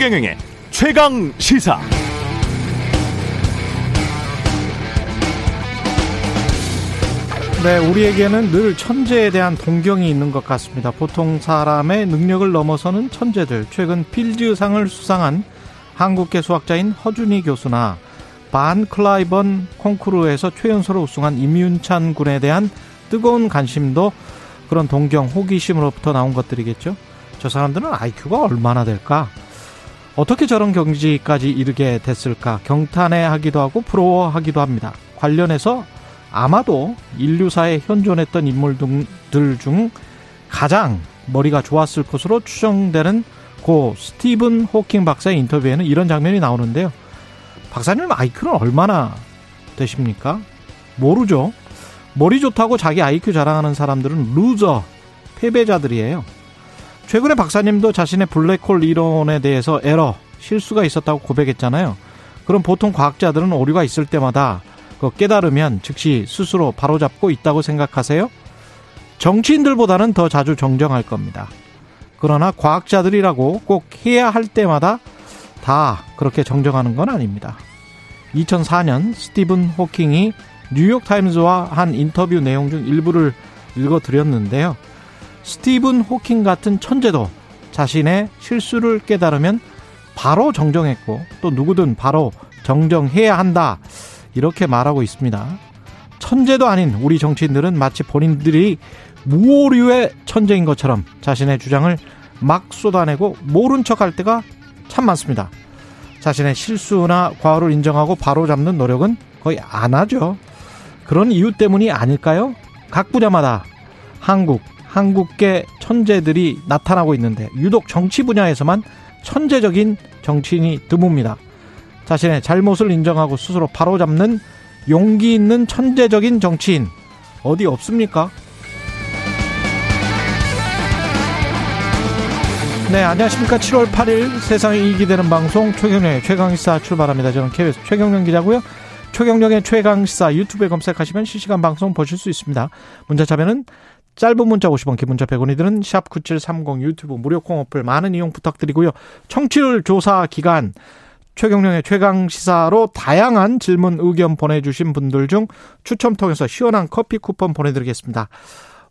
최경영의 최강 시사. 네, 우리에게는 늘 천재에 대한 동경이 있는 것 같습니다. 보통 사람의 능력을 넘어서는 천재들. 최근 필즈상을 수상한 한국계 수학자인 허준희 교수나 반 클라이번 콩쿠르에서 최연소로 우승한 임윤찬 군에 대한 뜨거운 관심도 그런 동경, 호기심으로부터 나온 것들이겠죠. 저 사람들은 IQ가 얼마나 될까? 어떻게 저런 경지까지 이르게 됐을까? 경탄해 하기도 하고 부러워하기도 합니다. 관련해서 아마도 인류사에 현존했던 인물들 중 가장 머리가 좋았을 것으로 추정되는 고 스티븐 호킹 박사의 인터뷰에는 이런 장면이 나오는데요. 박사님 IQ는 얼마나 되십니까? 모르죠. 머리 좋다고 자기 IQ 자랑하는 사람들은 loser, 패배자들이에요. 최근에 박사님도 자신의 블랙홀 이론에 대해서 에러, 실수가 있었다고 고백했잖아요. 그럼 보통 과학자들은 오류가 있을 때마다 그 깨달으면 즉시 스스로 바로잡고 있다고 생각하세요? 정치인들보다는 더 자주 정정할 겁니다. 그러나 과학자들이라고 꼭 해야 할 때마다 다 그렇게 정정하는 건 아닙니다. 2004년 스티븐 호킹이 뉴욕타임즈와 한 인터뷰 내용 중 일부를 읽어드렸는데요. 스티븐 호킹 같은 천재도 자신의 실수를 깨달으면 바로 정정했고 또 누구든 바로 정정해야 한다. 이렇게 말하고 있습니다. 천재도 아닌 우리 정치인들은 마치 본인들이 무오류의 천재인 것처럼 자신의 주장을 막 쏟아내고 모른 척할 때가 참 많습니다. 자신의 실수나 과오를 인정하고 바로 잡는 노력은 거의 안 하죠. 그런 이유 때문이 아닐까요? 각 분야마다 한국, 한국계 천재들이 나타나고 있는데 유독 정치 분야에서만 천재적인 정치인이 드뭅니다. 자신의 잘못을 인정하고 스스로 바로잡는 용기 있는 천재적인 정치인 어디 없습니까? 네, 안녕하십니까. 7월 8일 세상이 이기 되는 방송 최경련의 최강시사 출발합니다. 저는 KBS 최경련 기자고요. 최경련의 최강시사 유튜브에 검색하시면 실시간 방송 보실 수 있습니다. 문자 참여는 짧은 문자 50원, 긴 문자 100원이 드는 샵9730 유튜브 무료 콩 어플 많은 이용 부탁드리고요. 청취율 조사 기간 최경령의 최강 시사로 다양한 질문 의견 보내주신 분들 중 추첨 통해서 시원한 커피 쿠폰 보내드리겠습니다.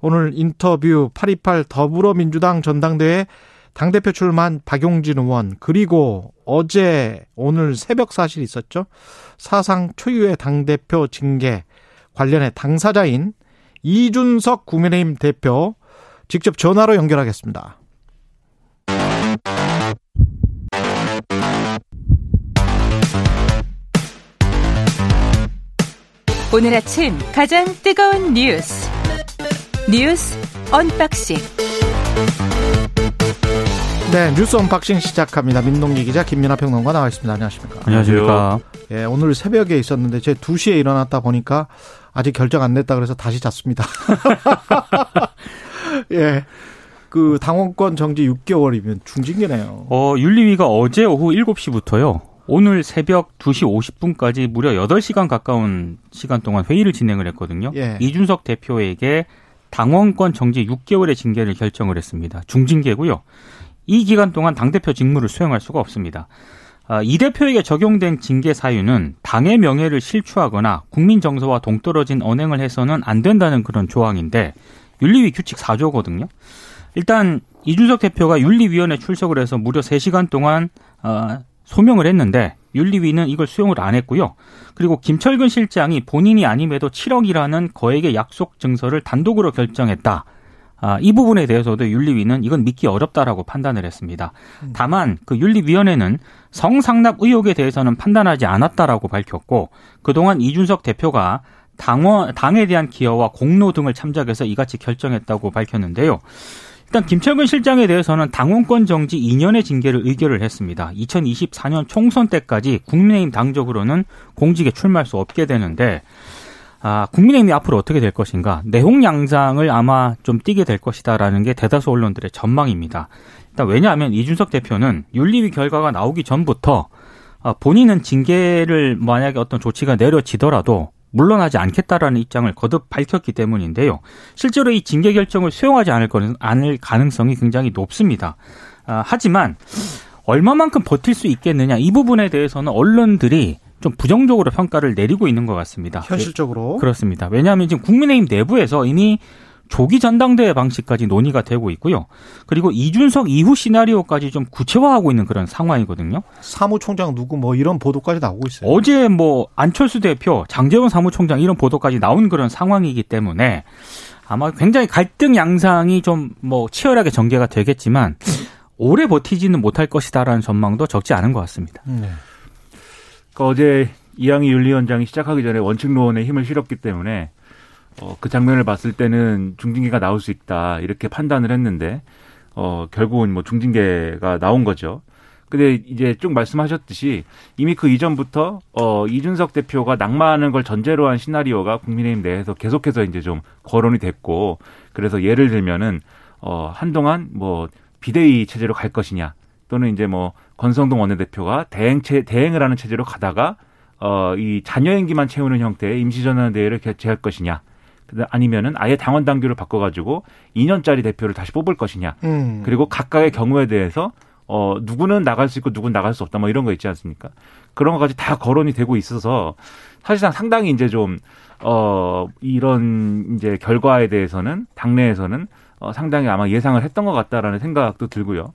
오늘 인터뷰 828 더불어민주당 전당대회 당대표 출마한 박용진 의원, 그리고 어제, 오늘 새벽 사실 있었죠? 사상 초유의 당대표 징계 관련해 당사자인 이준석 국민의힘 대표 직접 전화로 연결하겠습니다. 오늘 아침 가장 뜨거운 뉴스 뉴스 언박싱 네, 뉴스 언박싱 시작합니다. 민동기 기자 김민아 평론가 나와 있습니다. 안녕하십니까? 안녕하십니까? 예, 오늘 새벽에 있었는데 제 2시에 일어났다 보니까 아직 결정 안 냈다 그래서 다시 잤습니다. 예. 그 당원권 정지 6개월이면 중징계네요. 어, 윤리위가 어제 오후 7시부터요. 오늘 새벽 2시 50분까지 무려 8시간 가까운 시간 동안 회의를 진행을 했거든요. 예. 이준석 대표에게 당원권 정지 6개월의 징계를 결정을 했습니다. 중징계고요. 이 기간 동안 당대표 직무를 수행할 수가 없습니다. 아, 이 대표에게 적용된 징계 사유는 당의 명예를 실추하거나 국민 정서와 동떨어진 언행을 해서는 안 된다는 그런 조항인데 윤리위 규칙 4조거든요. 일단 이준석 대표가 윤리위원회 출석을 해서 무려 3시간 동안 어, 소명을 했는데 윤리위는 이걸 수용을 안 했고요. 그리고 김철근 실장이 본인이 아님에도 7억이라는 거액의 약속 증서를 단독으로 결정했다. 아, 이 부분에 대해서도 윤리위는 이건 믿기 어렵다라고 판단을 했습니다. 음. 다만 그 윤리위원회는 성상납 의혹에 대해서는 판단하지 않았다라고 밝혔고 그동안 이준석 대표가 당원 당에 대한 기여와 공로 등을 참작해서 이같이 결정했다고 밝혔는데요. 일단 김철근 실장에 대해서는 당원권 정지 2년의 징계를 의결을 했습니다. 2024년 총선 때까지 국민의힘 당적으로는 공직에 출마할 수 없게 되는데 아, 국민의힘이 앞으로 어떻게 될 것인가 내홍 양상을 아마 좀 띠게 될 것이다라는 게 대다수 언론들의 전망입니다. 일단 왜냐하면 이준석 대표는 윤리위 결과가 나오기 전부터 아, 본인은 징계를 만약에 어떤 조치가 내려지더라도 물러나지 않겠다라는 입장을 거듭 밝혔기 때문인데요. 실제로 이 징계 결정을 수용하지 않을 거는 않을 가능성이 굉장히 높습니다. 아, 하지만 얼마만큼 버틸 수 있겠느냐 이 부분에 대해서는 언론들이 좀 부정적으로 평가를 내리고 있는 것 같습니다. 현실적으로 그렇습니다. 왜냐하면 지금 국민의힘 내부에서 이미 조기 전당대회 방식까지 논의가 되고 있고요. 그리고 이준석 이후 시나리오까지 좀 구체화하고 있는 그런 상황이거든요. 사무총장 누구 뭐 이런 보도까지 나오고 있어요. 어제 뭐 안철수 대표, 장재원 사무총장 이런 보도까지 나온 그런 상황이기 때문에 아마 굉장히 갈등 양상이 좀 뭐 치열하게 전개가 되겠지만 오래 버티지는 못할 것이다라는 전망도 적지 않은 것 같습니다. 네. 그러니까 어제 이양희 윤리위원장이 시작하기 전에 원칙론에 힘을 실었기 때문에 어, 그 장면을 봤을 때는 중징계가 나올 수 있다 이렇게 판단을 했는데 어, 결국은 뭐 중징계가 나온 거죠. 근데 이제 쭉 말씀하셨듯이 이미 그 이전부터 어 이준석 대표가 낙마하는 걸 전제로 한 시나리오가 국민의힘 내에서 계속해서 이제 좀 거론이 됐고 그래서 예를 들면은 어 한동안 뭐 비대위 체제로 갈 것이냐 또는 이제 뭐 권성동 원내대표가 대행체 대행을 하는 체제로 가다가 어 이 자녀 임기만 채우는 형태의 임시전환 대회를 개최할 것이냐 아니면은 아예 당원 당규를 바꿔가지고 2년짜리 대표를 다시 뽑을 것이냐. 음. 그리고 각각의 경우에 대해서 어 누구는 나갈 수 있고 누구는 나갈 수 없다 뭐 이런 거 있지 않습니까? 그런 것까지 다 거론이 되고 있어서 사실상 상당히 이제 좀 어 이런 이제 결과에 대해서는 당내에서는 어 상당히 아마 예상을 했던 것 같다라는 생각도 들고요.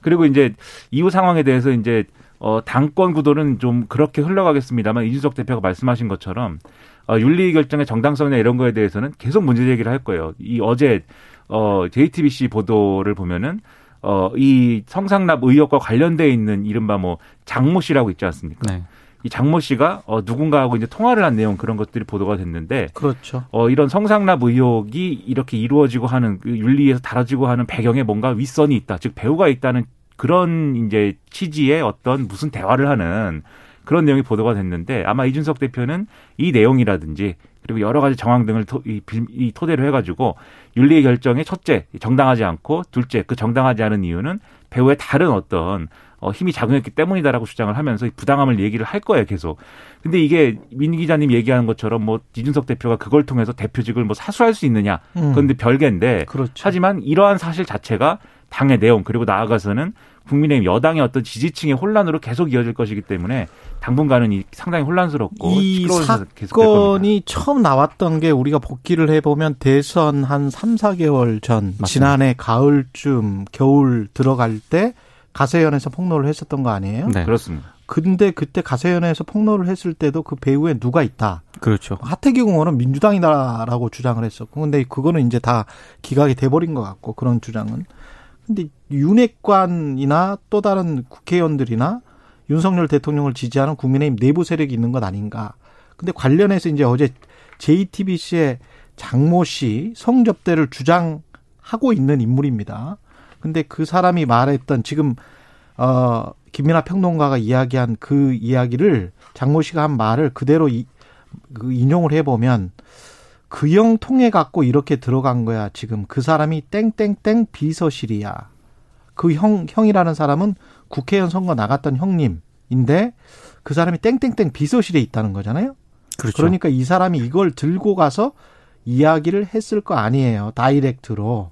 그리고 이제 이후 상황에 대해서 이제 어 당권 구도는 좀 그렇게 흘러가겠습니다만 이준석 대표가 말씀하신 것처럼 어, 윤리 결정의 정당성이나 이런 거에 대해서는 계속 문제 제기를 할 거예요. 이 어제 어 JTBC 보도를 보면은 어 이 성상납 의혹과 관련돼 있는 이른바 뭐 장모 씨라고 있지 않습니까? 네. 이 장모 씨가 어 누군가하고 이제 통화를 한 내용 그런 것들이 보도가 됐는데 그렇죠. 어 이런 성상납 의혹이 이렇게 이루어지고 하는 그 윤리에서 다뤄지고 하는 배경에 뭔가 윗선이 있다. 즉 배우가 있다는 그런 이제 취지의 어떤 무슨 대화를 하는 그런 내용이 보도가 됐는데 아마 이준석 대표는 이 내용이라든지 그리고 여러 가지 정황 등을 토, 이, 이 토대로 해가지고 윤리 결정의 첫째 정당하지 않고 둘째 그 정당하지 않은 이유는 배우의 다른 어떤 어, 힘이 작용했기 때문이다라고 주장을 하면서 부당함을 얘기를 할 거예요 계속. 근데 이게 민 기자님 얘기하는 것처럼 뭐 이준석 대표가 그걸 통해서 대표직을 뭐 사수할 수 있느냐 음. 그런데 별개인데 그렇죠. 하지만 이러한 사실 자체가 당의 내용 그리고 나아가서는 국민의힘 여당의 어떤 지지층의 혼란으로 계속 이어질 것이기 때문에 당분간은 이 상당히 혼란스럽고 이 사건이 처음 나왔던 게 우리가 복귀를 해보면 대선 한 3, 4개월 전 맞습니다. 지난해 가을쯤 겨울 들어갈 때 가세연에서 폭로를 했었던 거 아니에요? 네. 그렇습니다. 근데 그때 가세연에서 폭로를 했을 때도 그 배우에 누가 있다. 그렇죠. 하태경 의원은 민주당이다라고 주장을 했었고, 근데 그거는 이제 다 기각이 돼버린 것 같고 그런 주장은. 근데 윤핵관이나 또 다른 국회의원들이나 윤석열 대통령을 지지하는 국민의힘 내부 세력이 있는 것 아닌가. 근데 관련해서 이제 어제 JTBC의 장모 씨 성접대를 주장하고 있는 인물입니다. 근데 그 사람이 말했던 지금 어 김민아 평론가가 이야기한 그 이야기를 장모 씨가 한 말을 그대로 이, 그 인용을 해 보면 그형 통해 갖고 이렇게 들어간 거야. 지금 그 사람이 땡땡땡 비서실이야. 그 형, 형이라는 사람은 국회의원 선거 나갔던 형님인데 그 사람이 땡땡땡 비서실에 있다는 거잖아요. 그렇죠. 그러니까 이 사람이 이걸 들고 가서 이야기를 했을 거 아니에요. 다이렉트로.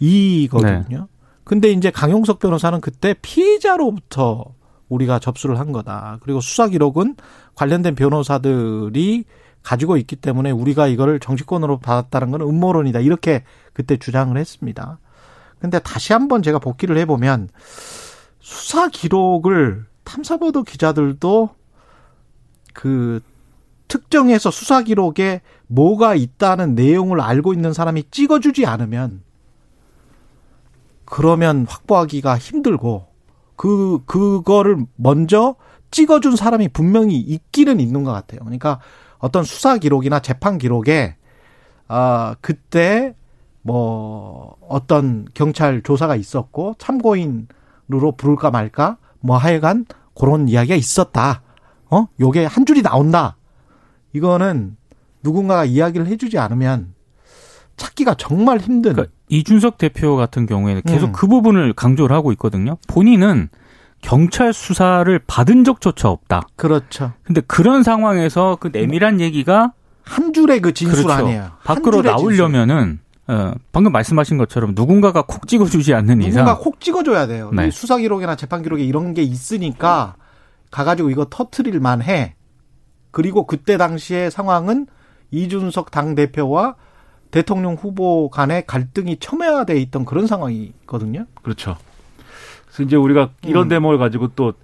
이거든요. 네. 근데 이제 강용석 변호사는 그때 피해자로부터 우리가 접수를 한 거다. 그리고 수사 기록은 관련된 변호사들이 가지고 있기 때문에 우리가 이거를 정치권으로 받았다는 건 음모론이다. 이렇게 그때 주장을 했습니다. 근데 다시 한번 제가 복귀를 해보면 수사 기록을 탐사보도 기자들도 그 특정해서 수사 기록에 뭐가 있다는 내용을 알고 있는 사람이 찍어주지 않으면 그러면 확보하기가 힘들고 그 그거를 먼저 찍어준 사람이 분명히 있기는 있는 것 같아요. 그러니까 어떤 수사 기록이나 재판 기록에 아 그때 뭐 어떤 경찰 조사가 있었고 참고인으로 부를까 말까 뭐 하여간 그런 이야기가 있었다. 어? 요게 한 줄이 나온다. 이거는 누군가가 이야기를 해주지 않으면 찾기가 정말 힘든. 그러니까 이준석 대표 같은 경우에는 계속 음. 그 부분을 강조를 하고 있거든요. 본인은 경찰 수사를 받은 적조차 없다. 그렇죠. 근데 그런 상황에서 그 내밀한 얘기가 한 줄의 그 진술 그렇죠. 아니에요. 밖으로 나오려면은 어, 방금 말씀하신 것처럼 누군가가 콕 찍어주지 않는 누군가 이상 누군가 콕 찍어줘야 돼요. 네. 수사 기록이나 재판 기록에 이런 게 있으니까 가가지고 이거 터트릴만 해. 그리고 그때 당시의 상황은 이준석 당 대표와 대통령 후보 간의 갈등이 첨예화돼 있던 그런 상황이거든요. 그렇죠. 그래서 이제 우리가 이런 음. 대목을 가지고 또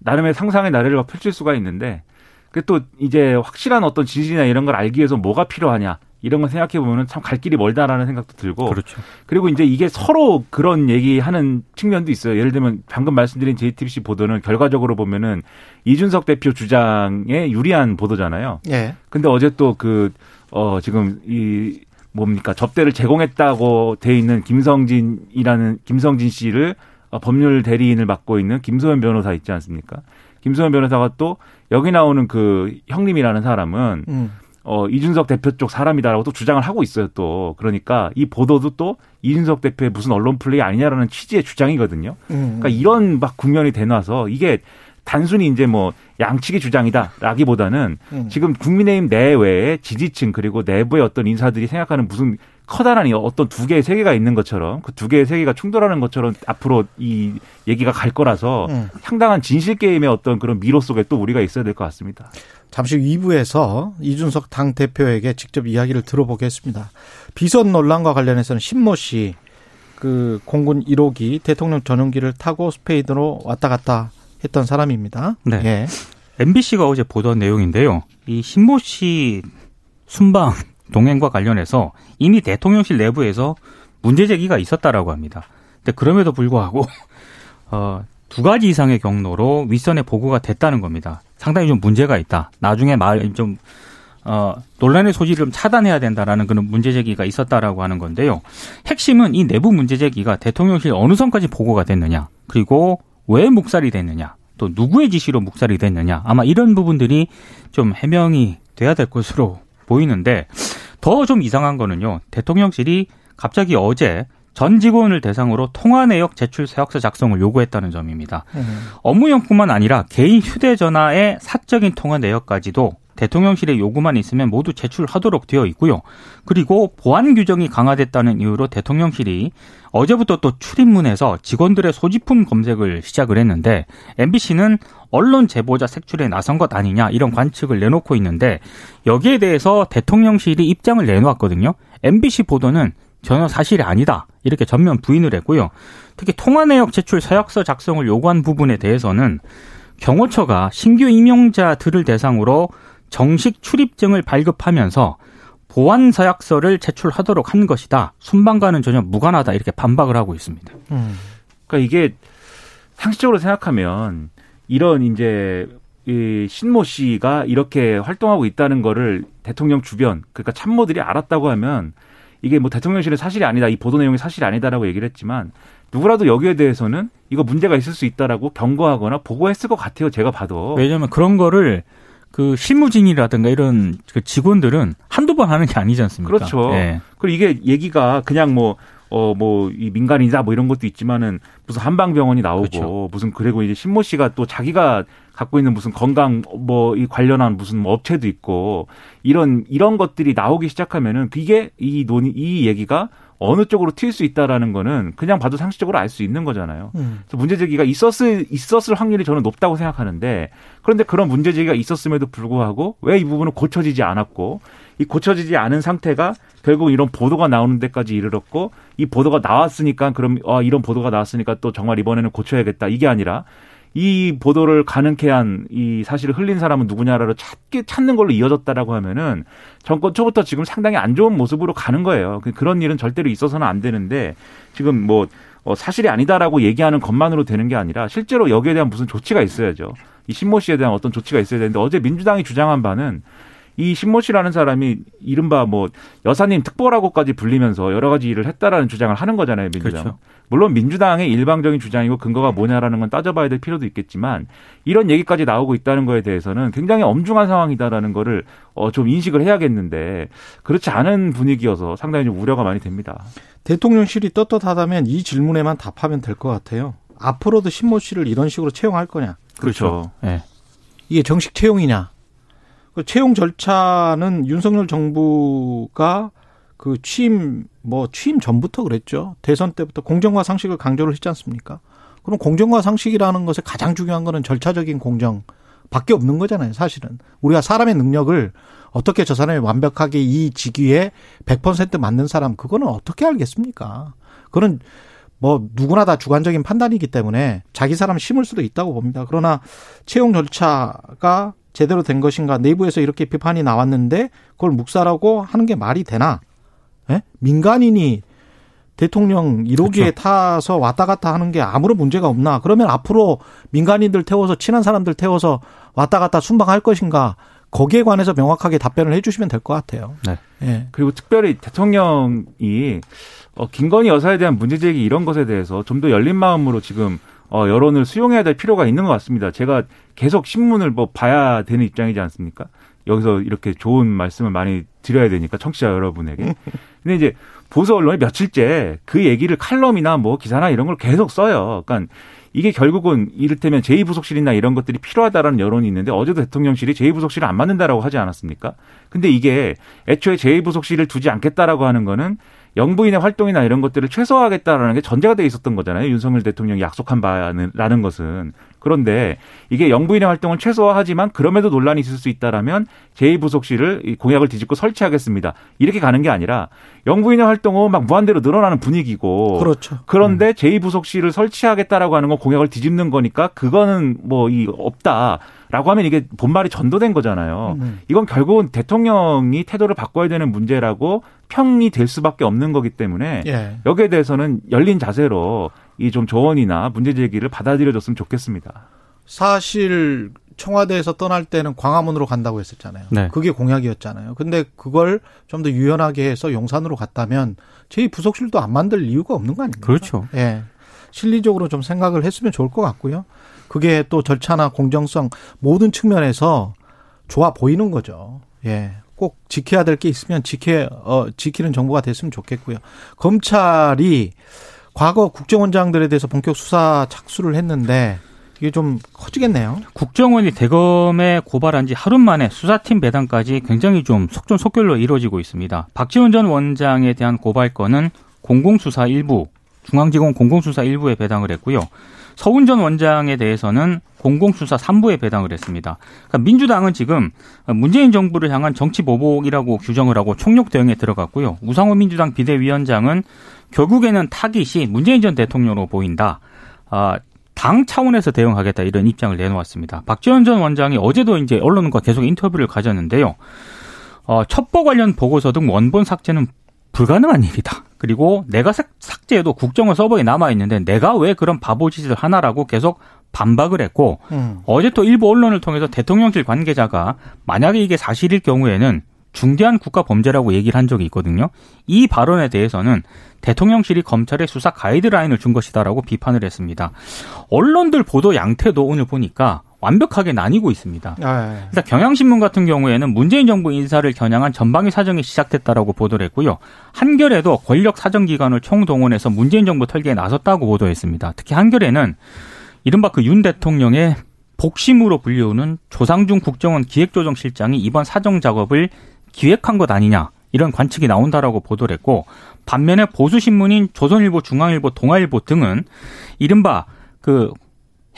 나름의 상상의 나래를 펼칠 수가 있는데 그또 이제 확실한 어떤 진실이나 이런 걸 알기 위해서 뭐가 필요하냐 이런 걸 생각해 보면은 참갈 길이 멀다라는 생각도 들고 그렇죠. 그리고 이제 이게 서로 그런 얘기하는 측면도 있어요. 예를 들면 방금 말씀드린 JTBC 보도는 결과적으로 보면은 이준석 대표 주장에 유리한 보도잖아요. 예. 근데 어제 또 그 어 지금 이 뭡니까 접대를 제공했다고 돼 있는 김성진이라는 김성진 씨를 어, 법률 대리인을 맡고 있는 김소연 변호사 있지 않습니까? 김소연 변호사가 또 여기 나오는 그 형님이라는 사람은 음. 어, 이준석 대표 쪽 사람이다라고 또 주장을 하고 있어요, 또. 그러니까 이 보도도 또 이준석 대표의 무슨 언론 플레이 아니냐라는 취지의 주장이거든요. 음. 그러니까 이런 막 국면이 되놔서 이게 단순히 이제 뭐 양측의 주장이다라기보다는 음. 지금 국민의힘 내외의 지지층 그리고 내부의 어떤 인사들이 생각하는 무슨 커다란 어떤 두 개의 세계가 있는 것처럼 그 두 개의 세계가 충돌하는 것처럼 앞으로 이 얘기가 갈 거라서 음. 상당한 진실 게임의 어떤 그런 미로 속에 또 우리가 있어야 될 것 같습니다. 잠시 후 2부에서 이준석 당 대표에게 직접 이야기를 들어보겠습니다. 비선 논란과 관련해서는 신모 씨, 그 공군 1호기 대통령 전용기를 타고 스페인으로 왔다 갔다 했던 사람입니다. 네. 예. MBC가 어제 보던 내용인데요. 이 신모 씨 순방 동행과 관련해서 이미 대통령실 내부에서 문제 제기가 있었다라고 합니다. 근데 그럼에도 불구하고 어, 두 가지 이상의 경로로 윗선에 보고가 됐다는 겁니다. 상당히 좀 문제가 있다. 나중에 말좀 어, 논란의 소지를 좀 차단해야 된다라는 그런 문제 제기가 있었다라고 하는 건데요. 핵심은 이 내부 문제 제기가 대통령실 어느 선까지 보고가 됐느냐, 그리고 왜 묵살이 됐느냐, 또 누구의 지시로 묵살이 됐느냐, 아마 이런 부분들이 좀 해명이 돼야 될 것으로 보이는데 더 좀 이상한 거는요. 대통령실이 갑자기 어제 전 직원을 대상으로 통화 내역 제출 서약서 작성을 요구했다는 점입니다. 음. 업무용뿐만 아니라 개인 휴대전화의 사적인 통화 내역까지도 대통령실의 요구만 있으면 모두 제출하도록 되어 있고요. 그리고 보안 규정이 강화됐다는 이유로 대통령실이 어제부터 또 출입문에서 직원들의 소지품 검색을 시작을 했는데 MBC는 언론 제보자 색출에 나선 것 아니냐 이런 관측을 내놓고 있는데 여기에 대해서 대통령실이 입장을 내놓았거든요. MBC 보도는 전혀 사실이 아니다. 이렇게 전면 부인을 했고요. 특히 통화 내역 제출 서약서 작성을 요구한 부분에 대해서는 경호처가 신규 임용자들을 대상으로 정식 출입증을 발급하면서 보안 서약서를 제출하도록 한 것이다. 순방과는 전혀 무관하다. 이렇게 반박을 하고 있습니다. 음. 그러니까 이게 상식적으로 생각하면 이런 이제 이 신모 씨가 이렇게 활동하고 있다는 거를 대통령 주변 그러니까 참모들이 알았다고 하면 이게 뭐 대통령실의 사실이 아니다, 이 보도 내용이 사실이 아니다라고 얘기를 했지만 누구라도 여기에 대해서는 이거 문제가 있을 수 있다라고 경고하거나 보고했을 것 같아요. 제가 봐도. 왜냐하면 그런 거를 그 실무진이라든가 이런 그 직원들은 한두 번 하는 게 아니지 않습니까? 그렇죠. 네. 그리고 이게 얘기가 그냥 뭐 어, 뭐, 이 민간이다 뭐 이런 것도 있지만은 무슨 한방병원이 나오고 그렇죠. 무슨 그리고 이제 신모 씨가 또 자기가 갖고 있는 무슨 건강 뭐 이 관련한 무슨 뭐 업체도 있고 이런 이런 것들이 나오기 시작하면은 그게 이 논의 이 얘기가 어느 쪽으로 튈 수 있다라는 거는 그냥 봐도 상식적으로 알 수 있는 거잖아요. 음. 그래서 문제 제기가 있었을 있었을 확률이 저는 높다고 생각하는데 그런데 그런 문제 제기가 있었음에도 불구하고 왜 이 부분은 고쳐지지 않았고 이 고쳐지지 않은 상태가 결국 이런 보도가 나오는 데까지 이르렀고 이 보도가 나왔으니까 그럼 아 이런 보도가 나왔으니까 또 정말 이번에는 고쳐야겠다 이게 아니라 이 보도를 가능케 한 이 사실을 흘린 사람은 누구냐를 찾게 찾는 걸로 이어졌다라고 하면은 정권 초부터 지금 상당히 안 좋은 모습으로 가는 거예요. 그, 그런 일은 절대로 있어서는 안 되는데 지금 뭐 어, 사실이 아니다라고 얘기하는 것만으로 되는 게 아니라 실제로 여기에 대한 무슨 조치가 있어야죠. 이 신모 씨에 대한 어떤 조치가 있어야 되는데 어제 민주당이 주장한 바는 이 신모 씨라는 사람이 이른바 뭐 여사님 특보라고까지 불리면서 여러 가지 일을 했다라는 주장을 하는 거잖아요, 민주당. 그렇죠. 물론 민주당의 일방적인 주장이고 근거가 뭐냐라는 건 따져봐야 될 필요도 있겠지만 이런 얘기까지 나오고 있다는 거에 대해서는 굉장히 엄중한 상황이다라는 거를 어 좀 인식을 해야겠는데 그렇지 않은 분위기여서 상당히 좀 우려가 많이 됩니다. 대통령실이 떳떳하다면 이 질문에만 답하면 될 것 같아요. 앞으로도 신모 씨를 이런 식으로 채용할 거냐? 그렇죠. 네. 이게 정식 채용이냐? 그 채용 절차는 윤석열 정부가 그 취임 뭐 취임 전부터 그랬죠. 대선 때부터 공정과 상식을 강조를 했지 않습니까? 그럼 공정과 상식이라는 것에 가장 중요한 거는 절차적인 공정 밖에 없는 거잖아요, 사실은. 우리가 사람의 능력을 어떻게 저 사람이 완벽하게 이 직위에 100% 맞는 사람 그거는 어떻게 알겠습니까? 그건 뭐 누구나 다 주관적인 판단이기 때문에 자기 사람 심을 수도 있다고 봅니다. 그러나 채용 절차가 제대로 된 것인가 내부에서 이렇게 비판이 나왔는데 그걸 묵살하고 하는 게 말이 되나? 예? 민간인이 대통령 1호기에 그렇죠. 타서 왔다 갔다 하는 게 아무런 문제가 없나? 그러면 앞으로 민간인들 태워서 친한 사람들 태워서 왔다 갔다 순방할 것인가? 거기에 관해서 명확하게 답변을 해주시면 될 것 같아요. 네. 예. 그리고 특별히 대통령이 어, 김건희 여사에 대한 문제제기 이런 것에 대해서 좀 더 열린 마음으로 지금 어, 여론을 수용해야 될 필요가 있는 것 같습니다. 제가 계속 신문을 뭐 봐야 되는 입장이지 않습니까? 여기서 이렇게 좋은 말씀을 많이 드려야 되니까 청취자 여러분에게. 근데 이제 보수 언론이 며칠째 그 얘기를 칼럼이나 뭐 기사나 이런 걸 계속 써요. 그러니까 이게 결국은 이를테면 제2부속실이나 이런 것들이 필요하다라는 여론이 있는데 어제도 대통령실이 제2부속실을 안 만든다라고 하지 않았습니까? 근데 이게 애초에 제2부속실을 두지 않겠다라고 하는 거는 영부인의 활동이나 이런 것들을 최소화하겠다라는 게 전제가 돼 있었던 거잖아요. 윤석열 대통령이 약속한 바라는 것은. 그런데 이게 영부인의 활동을 최소화하지만 그럼에도 논란이 있을 수 있다라면 제2부속실을 공약을 뒤집고 설치하겠습니다. 이렇게 가는 게 아니라 영부인의 활동은 막 무한대로 늘어나는 분위기고 그렇죠. 그런데 음. 제2부속실을 설치하겠다라고 하는 건 공약을 뒤집는 거니까 그거는 뭐 이 없다. 라고 하면 이게 본말이 전도된 거잖아요. 음. 이건 결국은 대통령이 태도를 바꿔야 되는 문제라고 평이 될 수밖에 없는 거기 때문에 예. 여기에 대해서는 열린 자세로 이 좀 조언이나 문제 제기를 받아들여줬으면 좋겠습니다. 사실 청와대에서 떠날 때는 광화문으로 간다고 했었잖아요. 네. 그게 공약이었잖아요. 근데 그걸 좀 더 유연하게 해서 용산으로 갔다면 제 부속실도 안 만들 이유가 없는 거 아닙니까? 그렇죠. 예. 실리적으로 좀 생각을 했으면 좋을 것 같고요. 그게 또 절차나 공정성 모든 측면에서 좋아 보이는 거죠. 예. 꼭 지켜야 될 게 있으면 지켜 어 지키는 정보가 됐으면 좋겠고요. 검찰이 과거 국정원장들에 대해서 본격 수사 착수를 했는데 이게 좀 커지겠네요. 국정원이 대검에 고발한 지 하루 만에 수사팀 배당까지 굉장히 좀 속전속결로 이루어지고 있습니다. 박지원 전 원장에 대한 고발건은 공공수사 일부, 중앙지검 공공수사 일부에 배당을 했고요. 서훈 전 원장에 대해서는 공공수사 3부에 배당을 했습니다. 그러니까 민주당은 지금 문재인 정부를 향한 정치 보복이라고 규정을 하고 총력 대응에 들어갔고요. 우상호 민주당 비대위원장은 결국에는 타깃이 문재인 전 대통령으로 보인다. 아, 당 차원에서 대응하겠다 이런 입장을 내놓았습니다. 박지원 전 원장이 어제도 이제 언론과 계속 인터뷰를 가졌는데요. 어, 첩보 관련 보고서 등 원본 삭제는 불가능한 일이다. 그리고 내가 삭제해도 국정원 서버에 남아 있는데 내가 왜 그런 바보 짓을 하나라고 계속 반박을 했고 음. 어제 또 일부 언론을 통해서 대통령실 관계자가 만약에 이게 사실일 경우에는 중대한 국가 범죄라고 얘기를 한 적이 있거든요. 이 발언에 대해서는 대통령실이 검찰에 수사 가이드라인을 준 것이다라고 비판을 했습니다. 언론들 보도 양태도 오늘 보니까 완벽하게 나뉘고 있습니다. 아, 예. 일단 경향신문 같은 경우에는 문재인 정부 인사를 겨냥한 전방위 사정이 시작됐다라고 보도를 했고요. 한겨레도 권력 사정기관을 총동원해서 문재인 정부 털기에 나섰다고 보도했습니다. 특히 한겨레는 이른바 그 윤 대통령의 복심으로 불리우는 조상중 국정원 기획조정실장이 이번 사정 작업을 기획한 것 아니냐 이런 관측이 나온다라고 보도를 했고 반면에 보수 신문인 조선일보, 중앙일보, 동아일보 등은 이른바 그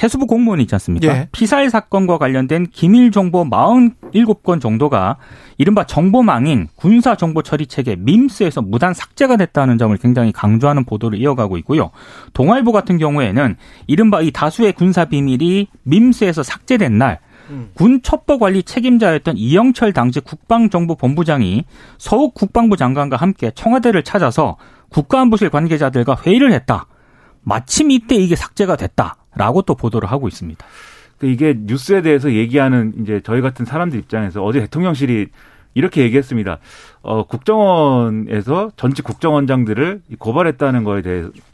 해수부 공무원 있지 않습니까? 예. 피살 사건과 관련된 기밀 정보 47건 정도가 이른바 정보망인 군사 정보 처리 체계 밈스에서 무단 삭제가 됐다는 점을 굉장히 강조하는 보도를 이어가고 있고요. 동아일보 같은 경우에는 이른바 이 다수의 군사 비밀이 밈스에서 삭제된 날 음. 군 첩보 관리 책임자였던 이영철 당시 국방정보본부장이 서욱 국방부 장관과 함께 청와대를 찾아서 국가안보실 관계자들과 회의를 했다. 마침 이때 이게 삭제가 됐다 라고 또 보도를 하고 있습니다. 그 이게 뉴스에 대해서 얘기하는 이제 저희 같은 사람들 입장에서 어제 대통령실이 이렇게 얘기했습니다. 어, 국정원에서 전직 국정원장들을 고발했다는 거에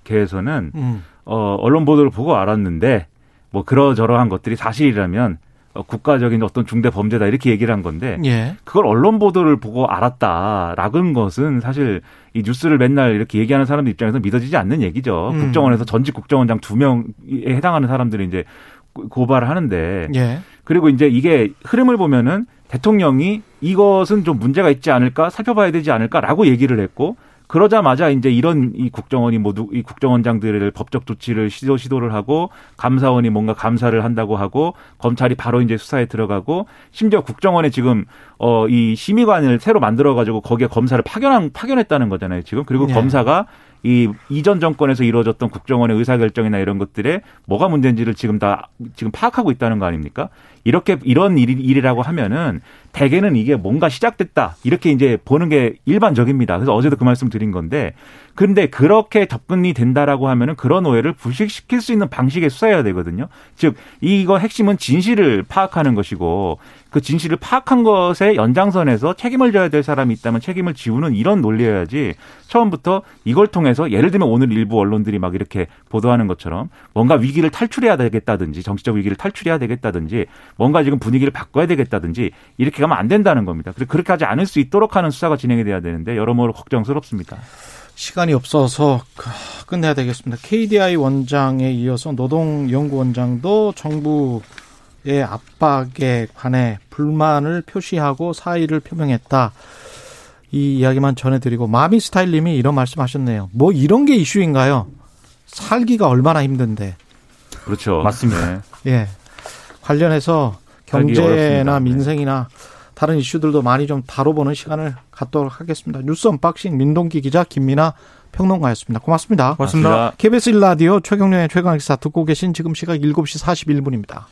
대해서는 음. 어, 언론 보도를 보고 알았는데 뭐 그러저러한 것들이 사실이라면 어, 국가적인 어떤 중대 범죄다 이렇게 얘기를 한 건데 예. 그걸 언론 보도를 보고 알았다라는 것은 사실 이 뉴스를 맨날 이렇게 얘기하는 사람들 입장에서 믿어지지 않는 얘기죠. 음. 국정원에서 전직 국정원장 두 명에 해당하는 사람들이 이제 고발을 하는데 예. 그리고 이제 이게 흐름을 보면은 대통령이 이것은 좀 문제가 있지 않을까 살펴봐야 되지 않을까라고 얘기를 했고 그러자마자 이제 이런 이 국정원이 모두 이 국정원장들을 법적 조치를 시도 시도를 하고 감사원이 뭔가 감사를 한다고 하고 검찰이 바로 이제 수사에 들어가고 심지어 국정원에 지금 어 이 심의관을 새로 만들어 가지고 거기에 검사를 파견한 파견했다는 거잖아요 지금 그리고 네. 검사가 이 이전 정권에서 이루어졌던 국정원의 의사결정이나 이런 것들에 뭐가 문제인지를 지금 다 지금 파악하고 있다는 거 아닙니까? 이렇게 이런 일, 일이라고 하면은 대개는 이게 뭔가 시작됐다 이렇게 이제 보는 게 일반적입니다. 그래서 어제도 그 말씀 드린 건데 그런데 그렇게 접근이 된다라고 하면은 그런 오해를 불식시킬 수 있는 방식의 수사해야 되거든요. 즉 이거 핵심은 진실을 파악하는 것이고 그 진실을 파악한 것의 연장선에서 책임을 져야 될 사람이 있다면 책임을 지우는 이런 논리여야지 처음부터 이걸 통해서 예를 들면 오늘 일부 언론들이 막 이렇게 보도하는 것처럼 뭔가 위기를 탈출해야 되겠다든지 정치적 위기를 탈출해야 되겠다든지 뭔가 지금 분위기를 바꿔야 되겠다든지 이렇게 가면 안 된다는 겁니다. 그렇게 하지 않을 수 있도록 하는 수사가 진행이 돼야 되는데 여러모로 걱정스럽습니다. 시간이 없어서 끝내야 되겠습니다. KDI 원장에 이어서 노동연구원장도 정부 의 압박에 관해 불만을 표시하고 사의를 표명했다. 이 이야기만 전해드리고 마미 스타일님이 이런 말씀하셨네요. 뭐 이런 게 이슈인가요? 살기가 얼마나 힘든데. 그렇죠. 맞습니다. 네. 예. 관련해서 경제나 민생이나 다른 이슈들도 많이 좀 다뤄보는 시간을 갖도록 하겠습니다. 뉴스 언박싱 민동기 기자 김민아 평론가였습니다. 고맙습니다. 고맙습니다. KBS 1라디오 최경영의 최강시사 듣고 계신 지금 시각 7시 41분입니다.